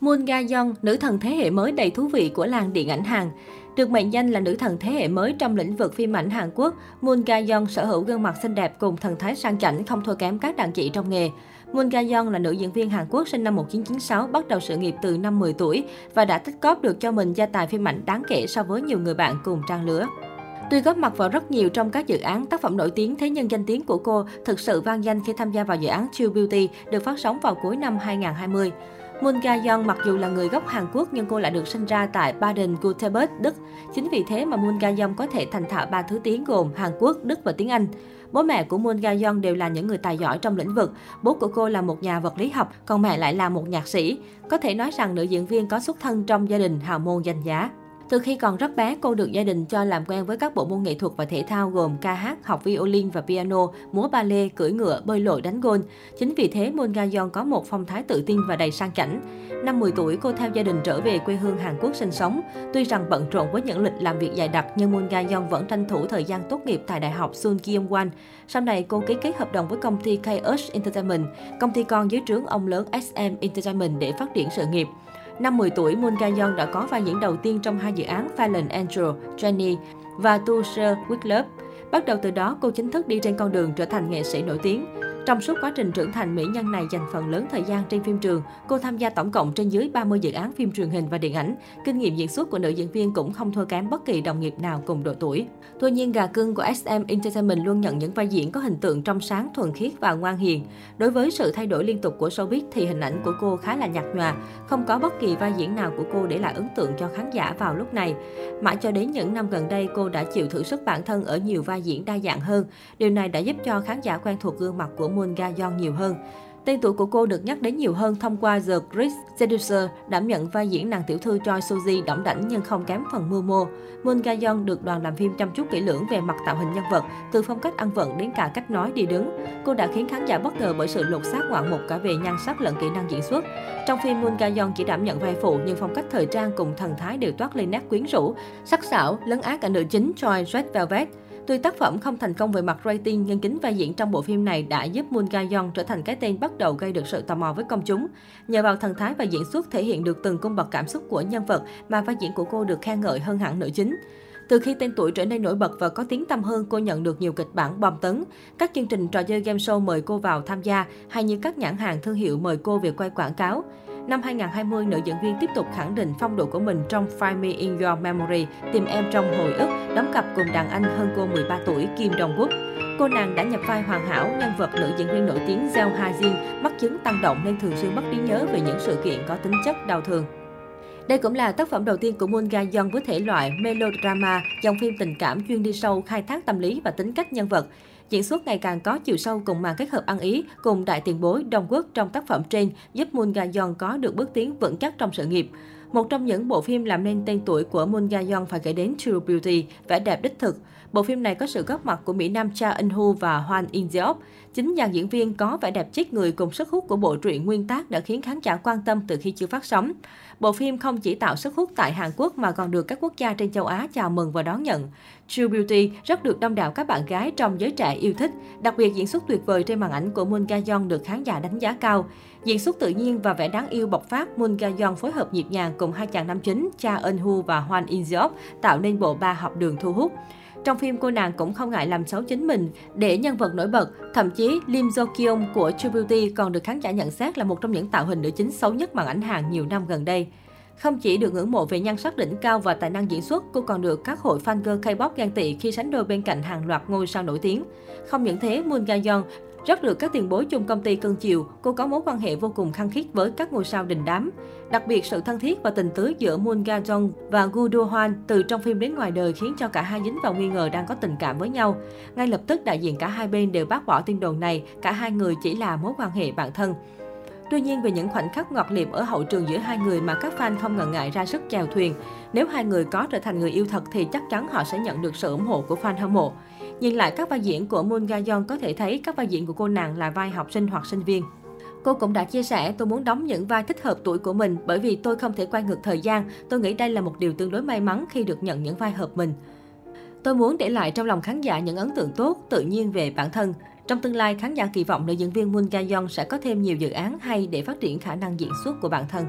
Moon Ga Young, nữ thần thế hệ mới đầy thú vị của làng điện ảnh Hàn. Được mệnh danh là nữ thần thế hệ mới trong lĩnh vực phim ảnh Hàn Quốc, Moon Ga Young sở hữu gương mặt xinh đẹp cùng thần thái sang chảnh không thua kém các đàn chị trong nghề. Moon Ga Young là nữ diễn viên Hàn Quốc sinh năm 1996, bắt đầu sự nghiệp từ năm 10 tuổi và đã tích góp được cho mình gia tài phim ảnh đáng kể so với nhiều người bạn cùng trang lứa. Tuy góp mặt vào rất nhiều trong các dự án tác phẩm nổi tiếng, thế nhưng danh tiếng của cô thực sự vang danh khi tham gia vào dự án True Beauty được phát sóng vào cuối năm 2020. Moon Ga Young mặc dù là người gốc Hàn Quốc nhưng cô lại được sinh ra tại Baden-Württemberg, Đức. Chính vì thế mà Moon Ga Young có thể thành thạo ba thứ tiếng gồm Hàn Quốc, Đức và tiếng Anh. Bố mẹ của Moon Ga Young đều là những người tài giỏi trong lĩnh vực. Bố của cô là một nhà vật lý học, còn mẹ lại là một nhạc sĩ. Có thể nói rằng nữ diễn viên có xuất thân trong gia đình hào môn danh giá. Từ khi còn rất bé, cô được gia đình cho làm quen với các bộ môn nghệ thuật và thể thao gồm ca hát, học violin và piano, múa ballet, cưỡi ngựa, bơi lội, đánh gôn. Chính vì thế, Moon Ga Yeon có một phong thái tự tin và đầy sang chảnh. Năm 10 tuổi, cô theo gia đình trở về quê hương Hàn Quốc sinh sống. Tuy rằng bận rộn với những lịch làm việc dài đặc, nhưng Moon Ga Yeon vẫn tranh thủ thời gian tốt nghiệp tại Đại học Sun Kyung Wan. Sau này, cô ký kết hợp đồng với công ty k Entertainment, công ty con dưới trướng ông lớn SM Entertainment để phát triển sự nghiệp. Năm 10 tuổi, Moon Ga Yeon đã có vai diễn đầu tiên trong hai dự án Fallen Angel, Jenny và Tu Seo With Love. Bắt đầu từ đó, cô chính thức đi trên con đường trở thành nghệ sĩ nổi tiếng. Trong suốt quá trình trưởng thành, mỹ nhân này dành phần lớn thời gian trên phim trường. Cô tham gia tổng cộng trên dưới 30 dự án phim truyền hình và điện ảnh. Kinh nghiệm diễn xuất của nữ diễn viên cũng không thua kém bất kỳ đồng nghiệp nào cùng độ tuổi. Tuy nhiên, gà cưng của SM Entertainment luôn nhận những vai diễn có hình tượng trong sáng, thuần khiết và ngoan hiền. Đối với sự thay đổi liên tục của showbiz thì hình ảnh của cô khá là nhạt nhòa, không có bất kỳ vai diễn nào của cô để lại ấn tượng cho khán giả vào lúc này. Mãi cho đến những năm gần đây, cô đã chịu thử sức bản thân ở nhiều vai diễn đa dạng hơn. Điều này đã giúp cho khán giả quen thuộc gương mặt của Moon Ga Yeon nhiều hơn. Tên tuổi của cô được nhắc đến nhiều hơn thông qua The Great Seducer, đảm nhận vai diễn nàng tiểu thư Choi Suzy đỏng đảnh nhưng không kém phần mưu mô. Moon Ga Yeon được đoàn làm phim chăm chút kỹ lưỡng về mặt tạo hình nhân vật, từ phong cách ăn vận đến cả cách nói đi đứng. Cô đã khiến khán giả bất ngờ bởi sự lột xác ngoạn mục cả về nhan sắc lẫn kỹ năng diễn xuất. Trong phim Moon Ga Yeon chỉ đảm nhận vai phụ nhưng phong cách thời trang cùng thần thái đều toát lên nét quyến rũ, sắc sảo, lấn át cả nữ chính Choi Red Velvet. Tuy tác phẩm không thành công về mặt rating, nhưng kính vai diễn trong bộ phim này đã giúp Moon Ga Yeon trở thành cái tên bắt đầu gây được sự tò mò với công chúng. Nhờ vào thần thái và diễn xuất thể hiện được từng cung bậc cảm xúc của nhân vật mà vai diễn của cô được khen ngợi hơn hẳn nữ chính. Từ khi tên tuổi trở nên nổi bật và có tiếng tăm hơn, cô nhận được nhiều kịch bản bom tấn. Các chương trình trò chơi game show mời cô vào tham gia, hay như các nhãn hàng thương hiệu mời cô về quay quảng cáo. Năm 2020, nữ diễn viên tiếp tục khẳng định phong độ của mình trong Find Me In Your Memory, tìm em trong hồi ức, đóng cặp cùng đàn anh hơn cô 13 tuổi Kim Dong-wook. Cô nàng đã nhập vai hoàn hảo nhân vật nữ diễn viên nổi tiếng Zhao Ha Jin, mắc chứng tăng động nên thường xuyên mất trí nhớ về những sự kiện có tính chất đau thương. Đây cũng là tác phẩm đầu tiên của Moon Ga Yeon với thể loại melodrama, dòng phim tình cảm chuyên đi sâu khai thác tâm lý và tính cách nhân vật. Diễn xuất ngày càng có chiều sâu cùng màn kết hợp ăn ý cùng đại tiền bối Đông Quốc trong tác phẩm trên giúp Moon Ga Yeon có được bước tiến vững chắc trong sự nghiệp. Một trong những bộ phim làm nên tên tuổi của Moon Ga Yeon phải kể đến True Beauty, vẻ đẹp đích thực. Bộ phim này có sự góp mặt của Mỹ Nam Cha In Hu và Hoan In Jeop. Chính dàn diễn viên có vẻ đẹp chết người cùng sức hút của bộ truyện nguyên tác đã khiến khán giả quan tâm từ khi chưa phát sóng. Bộ phim không chỉ tạo sức hút tại Hàn Quốc mà còn được các quốc gia trên châu Á chào mừng và đón nhận. True Beauty rất được đông đảo các bạn gái trong giới trẻ yêu thích. Đặc biệt diễn xuất tuyệt vời trên màn ảnh của Moon Ga Yeon được khán giả đánh giá cao. Diễn xuất tự nhiên và vẻ đáng yêu bộc phát, Moon Ga Yeon phối hợp nhịp nhàng cùng hai chàng nam chính Cha Eun Hu và Hwan In Jeop tạo nên bộ ba học đường thu hút. Trong phim, cô nàng cũng không ngại làm xấu chính mình để nhân vật nổi bật. Thậm chí, Lim Jo Kyung của True Beauty còn được khán giả nhận xét là một trong những tạo hình nữ chính xấu nhất màn ảnh Hàn nhiều năm gần đây. Không chỉ được ngưỡng mộ về nhan sắc đỉnh cao và tài năng diễn xuất, cô còn được các hội fan girl K-pop ghen tị khi sánh đôi bên cạnh hàng loạt ngôi sao nổi tiếng. Không những thế, Moon Ga Yeon rất được các tiền bối chung công ty cưng chiều, cô có mối quan hệ vô cùng khăng khít với các ngôi sao đình đám. Đặc biệt, sự thân thiết và tình tứ giữa Moon Ga Jong và Gu Do Hwan từ trong phim đến ngoài đời khiến cho cả hai dính vào nghi ngờ đang có tình cảm với nhau. Ngay lập tức, đại diện cả hai bên đều bác bỏ tin đồn này, cả hai người chỉ là mối quan hệ bạn thân. Tuy nhiên, về những khoảnh khắc ngọt liệm ở hậu trường giữa hai người mà các fan không ngần ngại ra sức chèo thuyền. Nếu hai người có trở thành người yêu thật thì chắc chắn họ sẽ nhận được sự ủng hộ của fan hâm mộ. Nhìn lại các vai diễn của Moon Ga Yeon có thể thấy các vai diễn của cô nàng là vai học sinh hoặc sinh viên. Cô cũng đã chia sẻ, tôi muốn đóng những vai thích hợp tuổi của mình bởi vì tôi không thể quay ngược thời gian. Tôi nghĩ đây là một điều tương đối may mắn khi được nhận những vai hợp mình. Tôi muốn để lại trong lòng khán giả những ấn tượng tốt, tự nhiên về bản thân. Trong tương lai, khán giả kỳ vọng nữ diễn viên Moon Ga Yeon sẽ có thêm nhiều dự án hay để phát triển khả năng diễn xuất của bản thân.